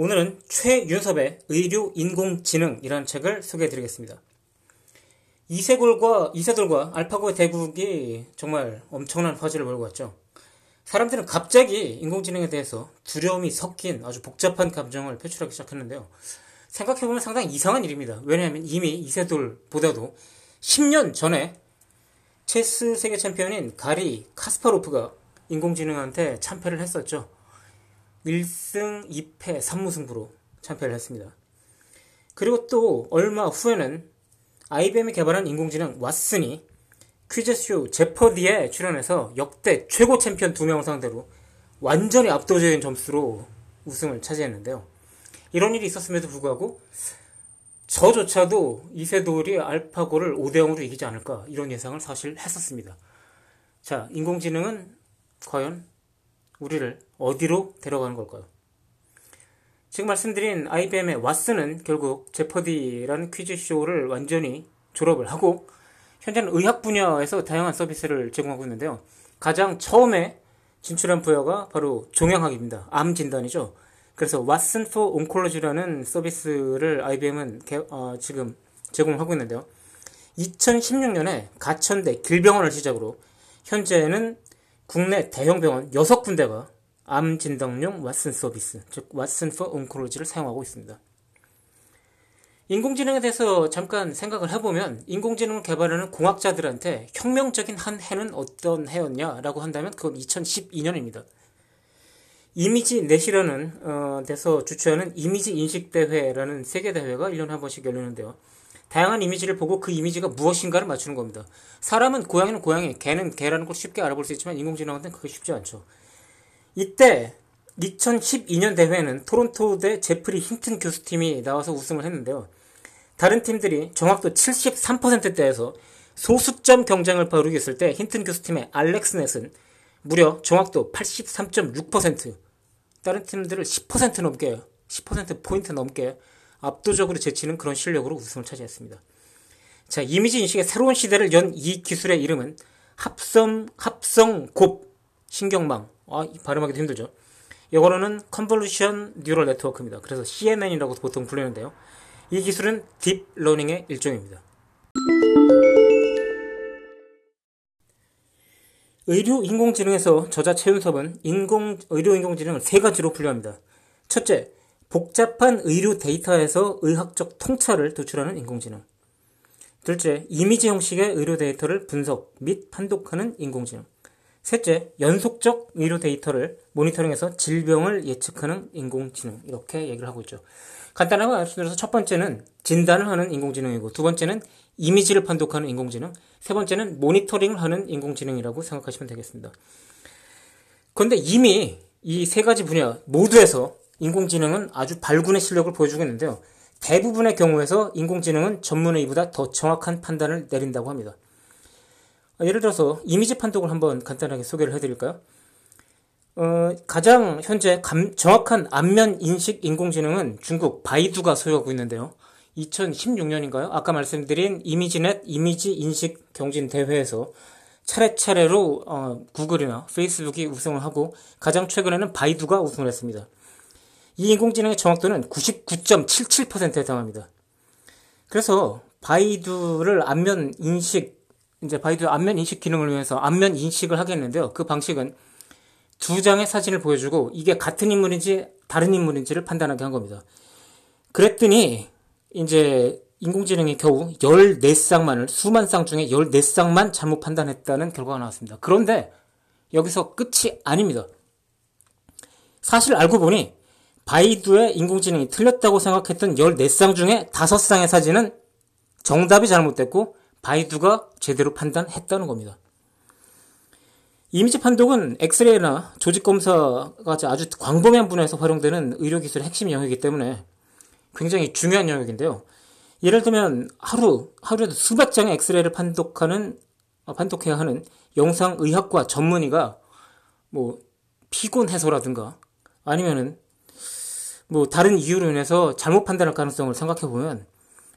오늘은 최윤섭의 의료 인공지능이라는 책을 소개해 드리겠습니다. 이세돌과, 이세돌과 알파고의 대국이 정말 엄청난 화제를 몰고 왔죠. 사람들은 갑자기 인공지능에 대해서 두려움이 섞인 아주 복잡한 감정을 표출하기 시작했는데요. 생각해보면 상당히 이상한 일입니다. 왜냐하면 이미 이세돌보다도 10년 전에 체스 세계 챔피언인 가리 카스파로프가 인공지능한테 참패를 했었죠. 1승 2패 3무승부로 참패를 했습니다. 그리고 또 얼마 후에는 IBM이 개발한 인공지능 왓슨이 퀴즈쇼 제퍼디에 출연해서 역대 최고 챔피언 두 명 상대로 완전히 압도적인 점수로 우승을 차지했는데요. 이런 일이 있었음에도 불구하고 저조차도 이세돌이 알파고를 5대0으로 이기지 않을까 이런 예상을 사실 했었습니다. 자, 인공지능은 과연 우리를 어디로 데려가는 걸까요? 지금 말씀드린 IBM의 왓슨은 결국 제퍼디라는 퀴즈쇼를 완전히 졸업을 하고 현재는 의학 분야에서 다양한 서비스를 제공하고 있는데요. 가장 처음에 진출한 분야가 바로 종양학입니다. 암 진단이죠. 그래서 왓슨 포 온콜로지라는 서비스를 IBM은 개, 어, 지금 제공하고 있는데요. 2016년에 가천대 길병원을 시작으로 현재는 국내 대형 병원 6군데가 암 진단용 왓슨 서비스, 즉 왓슨 포 온콜로지를 사용하고 있습니다. 인공지능에 대해서 잠깐 생각을 해보면 인공지능을 개발하는 공학자들한테 혁명적인 한 해는 어떤 해였냐라고 한다면 그건 2012년입니다. 이미지 넷이라는 어, 데서 주최하는 이미지 인식 대회라는 세계 대회가 1년에 한 번씩 열리는데요. 다양한 이미지를 보고 그 이미지가 무엇인가를 맞추는 겁니다. 사람은 고양이는 고양이, 개는 개라는 걸 쉽게 알아볼 수 있지만 인공지능한테는 그게 쉽지 않죠. 이때 2012년 대회는 토론토 대 제프리 힌튼 교수팀이 나와서 우승을 했는데요. 다른 팀들이 정확도 73%대에서 소수점 경쟁을 벌이고 있을 때 힌튼 교수팀의 알렉스 넷은 무려 정확도 83.6% 다른 팀들을 10% 넘게 10%포인트 넘게 압도적으로 제치는 그런 실력으로 우승을 차지했습니다. 자, 이미지 인식의 새로운 시대를 연 이 기술의 이름은 합성, 합성 곱 신경망. 아, 발음하기도 힘들죠. 영어로는 Convolution Neural Network입니다. 그래서 CNN이라고 보통 불리는데요. 이 기술은 딥러닝의 일종입니다. 의료 인공지능에서 저자 최윤섭은 인공, 의료 인공지능을 세 가지로 분류합니다. 첫째, 복잡한 의료 데이터에서 의학적 통찰을 도출하는 인공지능. 둘째, 이미지 형식의 의료 데이터를 분석 및 판독하는 인공지능. 셋째, 연속적 의료 데이터를 모니터링해서 질병을 예측하는 인공지능. 이렇게 얘기를 하고 있죠. 간단하게 말씀드려서 첫 번째는 진단을 하는 인공지능이고 두 번째는 이미지를 판독하는 인공지능, 세 번째는 모니터링을 하는 인공지능이라고 생각하시면 되겠습니다. 그런데 이미 이 세 가지 분야 모두에서 인공지능은 아주 발군의 실력을 보여주고 있는데요. 대부분의 경우에서 인공지능은 전문의보다 더 정확한 판단을 내린다고 합니다. 예를 들어서 이미지 판독을 한번 간단하게 소개를 해드릴까요? 어, 가장 현재 감, 정확한 안면 인식 인공지능은 중국 바이두가 소유하고 있는데요. 2016년인가요? 아까 말씀드린 이미지넷 이미지 인식 경진 대회에서 차례차례로 어, 구글이나 페이스북이 우승을 하고 가장 최근에는 바이두가 우승을 했습니다. 이 인공지능의 정확도는 99.77%에 해당합니다. 그래서 바이두를 안면 인식, 이제 바이두 안면 인식 기능을 위해서 안면 인식을 하겠는데요. 그 방식은 두 장의 사진을 보여주고 이게 같은 인물인지 다른 인물인지를 판단하게 한 겁니다. 그랬더니 이제 인공지능이 겨우 14쌍만을 수만 쌍 중에 14쌍만 잘못 판단했다는 결과가 나왔습니다. 그런데 여기서 끝이 아닙니다. 사실 알고 보니 바이두의 인공지능이 틀렸다고 생각했던 14쌍 중에 5쌍의 사진은 정답이 잘못됐고 바이두가 제대로 판단했다는 겁니다. 이미지 판독은 엑스레이나 조직 검사가 아주 광범위한 분야에서 활용되는 의료 기술의 핵심 영역이기 때문에 굉장히 중요한 영역인데요. 예를 들면 하루 하루에도 수백 장의 엑스레이를 판독하는 어, 판독해야 하는 영상의학과 전문의가 뭐 피곤해서라든가 아니면은 뭐 다른 이유로 인해서 잘못 판단할 가능성을 생각해 보면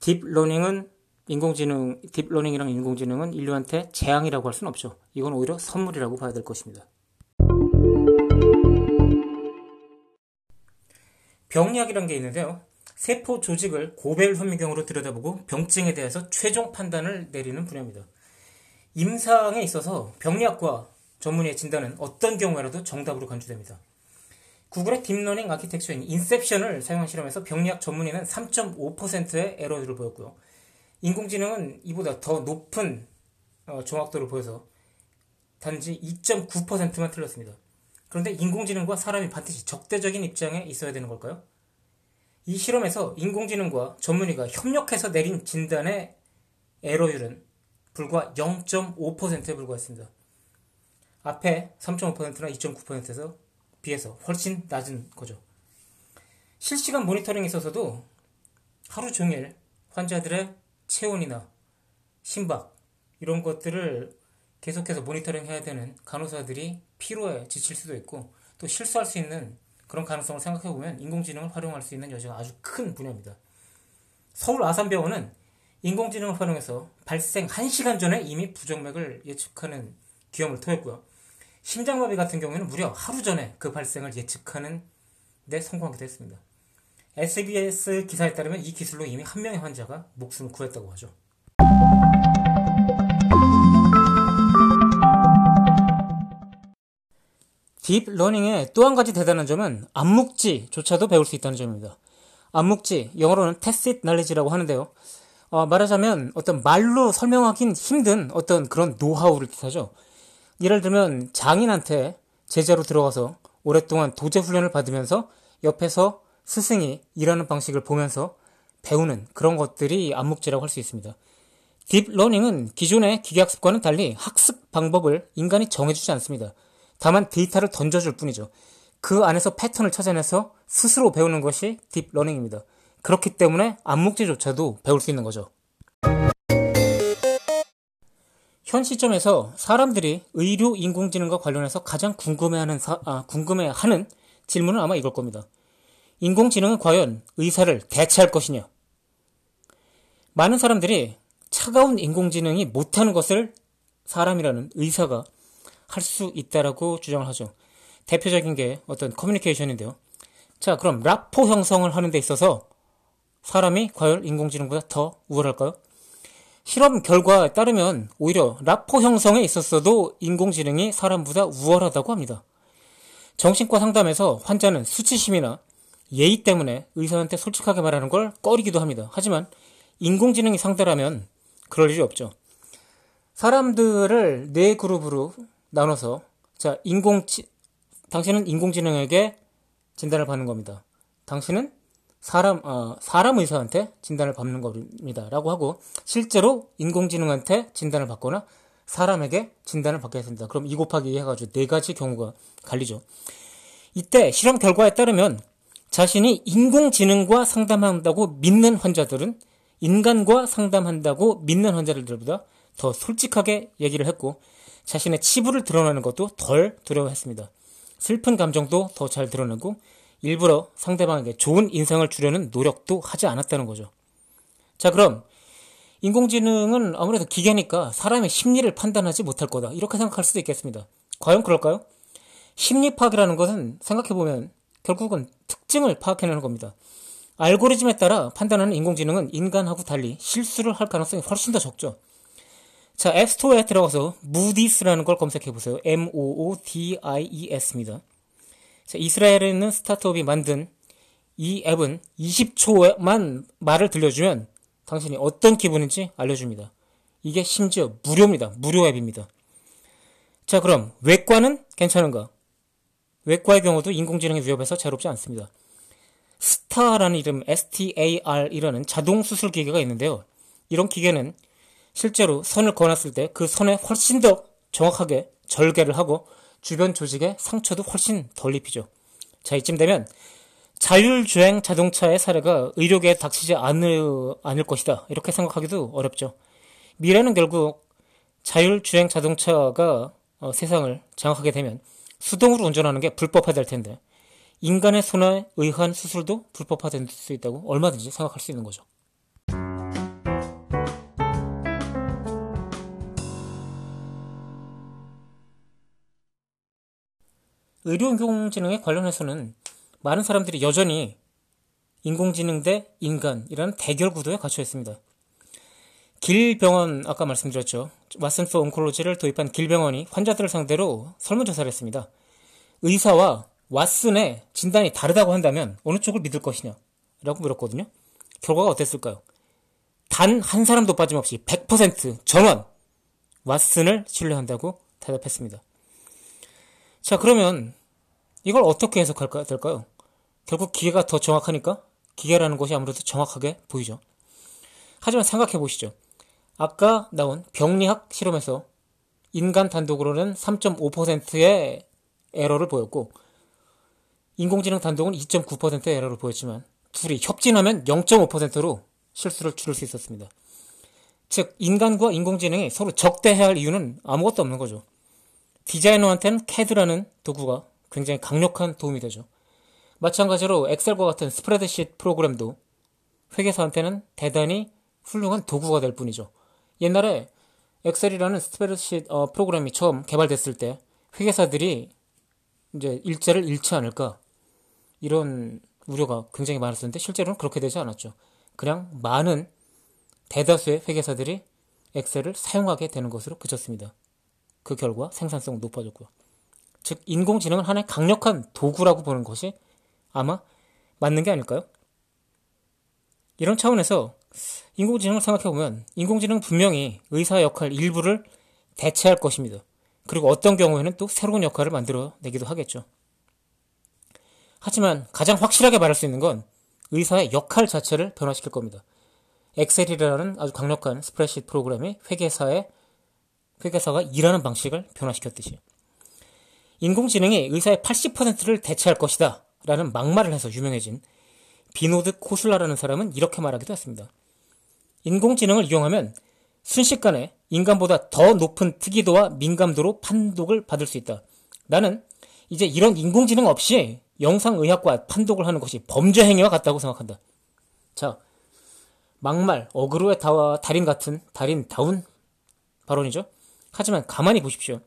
딥러닝은 인공지능 딥러닝이랑 인공지능은 인류한테 재앙이라고 할 수는 없죠. 이건 오히려 선물이라고 봐야 될 것입니다. 병리학이라는 게 있는데요. 세포 조직을 고별 현미경으로 들여다보고 병증에 대해서 최종 판단을 내리는 분야입니다. 임상에 있어서 병리학과 전문의의 진단은 어떤 경우에라도 정답으로 간주됩니다. 구글의 딥러닝 아키텍처인 인셉션을 사용한 실험에서 병리학 전문의는 3.5%의 에러를 보였고요. 인공지능은 이보다 더 높은 어, 정확도를 보여서 단지 2.9%만 틀렸습니다. 그런데 인공지능과 사람이 반드시 적대적인 입장에 있어야 되는 걸까요? 이 실험에서 인공지능과 전문의가 협력해서 내린 진단의 에러율은 불과 0.5%에 불과했습니다. 앞에 3.5%나 2.9%에서 비해서 훨씬 낮은 거죠. 실시간 모니터링에 있어서도 하루 종일 환자들의 체온이나 심박 이런 것들을 계속해서 모니터링 해야 되는 간호사들이 피로에 지칠 수도 있고 또 실수할 수 있는 그런 가능성을 생각해 보면 인공지능을 활용할 수 있는 여지가 아주 큰 분야입니다. 서울 아산병원은 인공지능을 활용해서 발생 1시간 전에 이미 부정맥을 예측하는 기염을 토했고요. 심장마비 같은 경우에는 무려 하루 전에 그 발생을 예측하는 데 성공하기도 했습니다. SBS 기사에 따르면 이 기술로 이미 한 명의 환자가 목숨을 구했다고 하죠. 딥러닝의 또 한 가지 대단한 점은 암묵지조차도 배울 수 있다는 점입니다. 암묵지, 영어로는 tacit knowledge라고 하는데요. 어, 말하자면 어떤 말로 설명하긴 힘든 어떤 그런 노하우를 뜻하죠. 예를 들면 장인한테 제자로 들어가서 오랫동안 도제 훈련을 받으면서 옆에서 스승이 일하는 방식을 보면서 배우는 그런 것들이 암묵지라고 할 수 있습니다. 딥러닝은 기존의 기계학습과는 달리 학습 방법을 인간이 정해주지 않습니다. 다만 데이터를 던져줄 뿐이죠. 그 안에서 패턴을 찾아내서 스스로 배우는 것이 딥러닝입니다. 그렇기 때문에 암묵지조차도 배울 수 있는 거죠. 현 시점에서 사람들이 의료 인공지능과 관련해서 가장 궁금해하는 사, 아, 궁금해하는 질문은 아마 이걸 겁니다. 인공지능은 과연 의사를 대체할 것이냐? 많은 사람들이 차가운 인공지능이 못하는 것을 사람이라는 의사가 할 수 있다라고 주장을 하죠. 대표적인 게 어떤 커뮤니케이션인데요. 자, 그럼 라포 형성을 하는 데 있어서 사람이 과연 인공지능보다 더 우월할까요? 실험 결과에 따르면 오히려 라포 형성에 있었어도 인공지능이 사람보다 우월하다고 합니다. 정신과 상담에서 환자는 수치심이나 예의 때문에 의사한테 솔직하게 말하는 걸 꺼리기도 합니다. 하지만 인공지능이 상대라면 그럴 일이 없죠. 사람들을 네 그룹으로 나눠서 자 인공 당신은 인공지능에게 진단을 받는 겁니다. 당신은 사람, 어, 사람 의사한테 진단을 받는 겁니다. 라고 하고, 실제로 인공지능한테 진단을 받거나 사람에게 진단을 받게 했습니다. 그럼 2 곱하기 2 해가지고 네 가지 경우가 갈리죠. 이때 실험 결과에 따르면 자신이 인공지능과 상담한다고 믿는 환자들은 인간과 상담한다고 믿는 환자들보다 더 솔직하게 얘기를 했고 자신의 치부를 드러내는 것도 덜 두려워했습니다. 슬픈 감정도 더 잘 드러내고 일부러 상대방에게 좋은 인상을 주려는 노력도 하지 않았다는 거죠. 자, 그럼 인공지능은 아무래도 기계니까 사람의 심리를 판단하지 못할 거다. 이렇게 생각할 수도 있겠습니다. 과연 그럴까요? 심리 파악이라는 것은 생각해보면 결국은 특징을 파악해내는 겁니다. 알고리즘에 따라 판단하는 인공지능은 인간하고 달리 실수를 할 가능성이 훨씬 더 적죠. 자, 앱스토어에 들어가서 무디스라는 걸 검색해보세요. M-O-O-D-I-E-S입니다. 자, 이스라엘에 있는 스타트업이 만든 이 앱은 20초만 말을 들려주면 당신이 어떤 기분인지 알려줍니다. 이게 심지어 무료입니다. 무료 앱입니다. 자, 그럼 외과는 괜찮은가? 외과의 경우도 인공지능의 위협에서 자유롭지 않습니다. 스타라는 이름, STAR이라는 자동 수술 기계가 있는데요. 이런 기계는 실제로 선을 그어놨을 때 그 선에 훨씬 더 정확하게 절개를 하고 주변 조직에 상처도 훨씬 덜 입히죠. 자, 이쯤 되면 자율주행 자동차의 사례가 의료계에 닥치지 않을, 않을 것이다. 이렇게 생각하기도 어렵죠. 미래는 결국 자율주행 자동차가 어, 세상을 장악하게 되면 수동으로 운전하는 게 불법화될 텐데 인간의 손에 의한 수술도 불법화될 수 있다고 얼마든지 생각할 수 있는 거죠. 의료인공지능에 관련해서는 많은 사람들이 여전히 인공지능 대 인간이라는 대결 구도에 갇혀 있습니다. 길병원 아까 말씀드렸죠. 왓슨 포 온콜로지를 도입한 길병원이 환자들을 상대로 설문조사를 했습니다. 의사와 왓슨의 진단이 다르다고 한다면 어느 쪽을 믿을 것이냐? 라고 물었거든요. 결과가 어땠을까요? 단 한 사람도 빠짐없이 100% 전원 왓슨을 신뢰한다고 대답했습니다. 자, 그러면 이걸 어떻게 해석할 까 될까요? 결국 기계가 더 정확하니까 기계라는 것이 아무래도 정확하게 보이죠. 하지만 생각해 보시죠. 아까 나온 병리학 실험에서 인간 단독으로는 3.5%의 에러를 보였고 인공지능 단독은 2.9%의 에러를 보였지만 둘이 협진하면 0.5%로 실수를 줄일 수 있었습니다. 즉 인간과 인공지능이 서로 적대해야 할 이유는 아무것도 없는 거죠. 디자이너한테는 CAD라는 도구가 굉장히 강력한 도움이 되죠. 마찬가지로 엑셀과 같은 스프레드시트 프로그램도 회계사한테는 대단히 훌륭한 도구가 될 뿐이죠. 옛날에 엑셀이라는 스프레드시트 어, 프로그램이 처음 개발됐을 때 회계사들이 이제 일자를 잃지 않을까 이런 우려가 굉장히 많았었는데 실제로는 그렇게 되지 않았죠. 그냥 많은 대다수의 회계사들이 엑셀을 사용하게 되는 것으로 그쳤습니다. 그 결과 생산성 높아졌고요. 즉 인공지능은 하나의 강력한 도구라고 보는 것이 아마 맞는 게 아닐까요? 이런 차원에서 인공지능을 생각해보면 인공지능은 분명히 의사 역할 일부를 대체할 것입니다. 그리고 어떤 경우에는 또 새로운 역할을 만들어내기도 하겠죠. 하지만 가장 확실하게 말할 수 있는 건 의사의 역할 자체를 변화시킬 겁니다. 엑셀이라는 아주 강력한 스프레드시트 프로그램이 회계사의 회계사가 일하는 방식을 변화시켰듯이 인공지능이 의사의 80%를 대체할 것이다 라는 막말을 해서 유명해진 비노드 코슬라라는 사람은 이렇게 말하기도 했습니다. 인공지능을 이용하면 순식간에 인간보다 더 높은 특이도와 민감도로 판독을 받을 수 있다. 나는 이제 이런 인공지능 없이 영상의학과 판독을 하는 것이 범죄 행위와 같다고 생각한다. 자, 막말, 어그로의 다, 달인 같은 달인다운 발언이죠. 하지만 가만히 보십시오.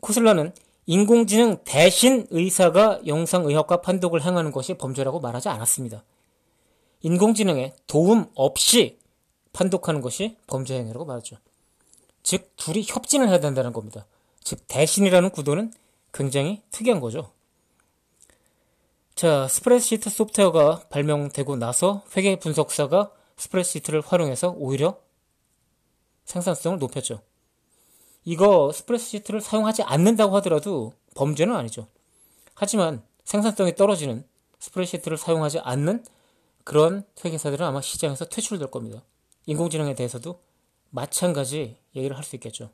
코슬라는 인공지능 대신 의사가 영상의학과 판독을 행하는 것이 범죄라고 말하지 않았습니다. 인공지능의 도움 없이 판독하는 것이 범죄 행위라고 말하죠. 즉, 둘이 협진을 해야 된다는 겁니다. 즉, 대신이라는 구도는 굉장히 특이한 거죠. 자, 스프레드시트 소프트웨어가 발명되고 나서 회계 분석사가 스프레드시트를 활용해서 오히려 생산성을 높였죠. 이거 스프레드시트를 사용하지 않는다고 하더라도 범죄는 아니죠. 하지만 생산성이 떨어지는 스프레드시트를 사용하지 않는 그런 회계사들은 아마 시장에서 퇴출될 겁니다. 인공지능에 대해서도 마찬가지 얘기를 할 수 있겠죠.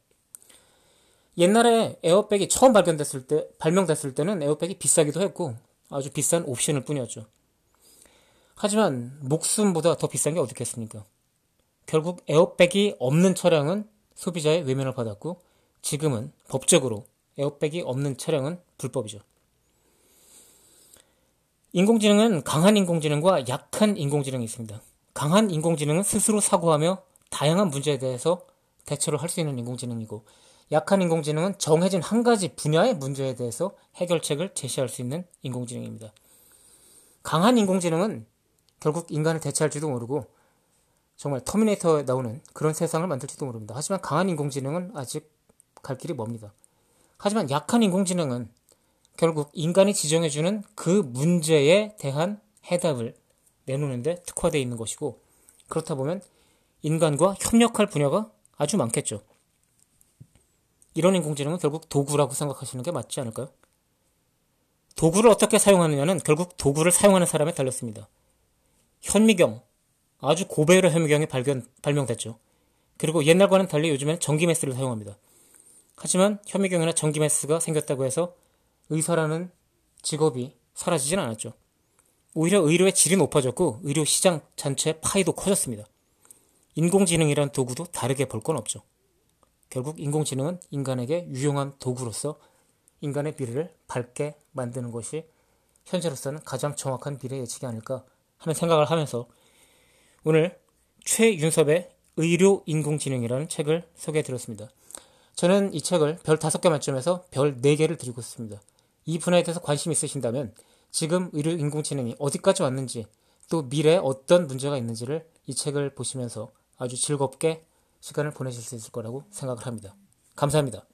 옛날에 에어백이 처음 발견됐을 때, 발명됐을 때는 에어백이 비싸기도 했고 아주 비싼 옵션일 뿐이었죠. 하지만 목숨보다 더 비싼 게 어디겠습니까? 결국 에어백이 없는 차량은 소비자의 외면을 받았고 지금은 법적으로 에어백이 없는 차량은 불법이죠. 인공지능은 강한 인공지능과 약한 인공지능이 있습니다. 강한 인공지능은 스스로 사고하며 다양한 문제에 대해서 대처를 할 수 있는 인공지능이고 약한 인공지능은 정해진 한 가지 분야의 문제에 대해서 해결책을 제시할 수 있는 인공지능입니다. 강한 인공지능은 결국 인간을 대체할지도 모르고 정말 터미네이터에 나오는 그런 세상을 만들지도 모릅니다. 하지만 강한 인공지능은 아직 갈 길이 멉니다. 하지만 약한 인공지능은 결국 인간이 지정해주는 그 문제에 대한 해답을 내놓는데 특화되어 있는 것이고 그렇다 보면 인간과 협력할 분야가 아주 많겠죠. 이런 인공지능은 결국 도구라고 생각하시는 게 맞지 않을까요? 도구를 어떻게 사용하느냐는 결국 도구를 사용하는 사람에 달렸습니다. 현미경, 아주 고배율의 현미경이 발견, 발명됐죠. 그리고 옛날과는 달리 요즘엔 전기 메스를 사용합니다. 하지만 현미경이나 전기 메스가 생겼다고 해서 의사라는 직업이 사라지진 않았죠. 오히려 의료의 질이 높아졌고 의료 시장 전체 파이도 커졌습니다. 인공지능이란 도구도 다르게 볼 건 없죠. 결국 인공지능은 인간에게 유용한 도구로서 인간의 미래를 밝게 만드는 것이 현재로서는 가장 정확한 미래 예측이 아닐까 하는 생각을 하면서 오늘 최윤섭의 의료 인공지능이라는 책을 소개해 드렸습니다. 저는 이 책을 별 5개 만점에서 별 4개를 드리고 있습니다. 이 분야에 대해서 관심 있으신다면 지금 의료 인공지능이 어디까지 왔는지 또 미래에 어떤 문제가 있는지를 이 책을 보시면서 아주 즐겁게 시간을 보내실 수 있을 거라고 생각을 합니다. 감사합니다.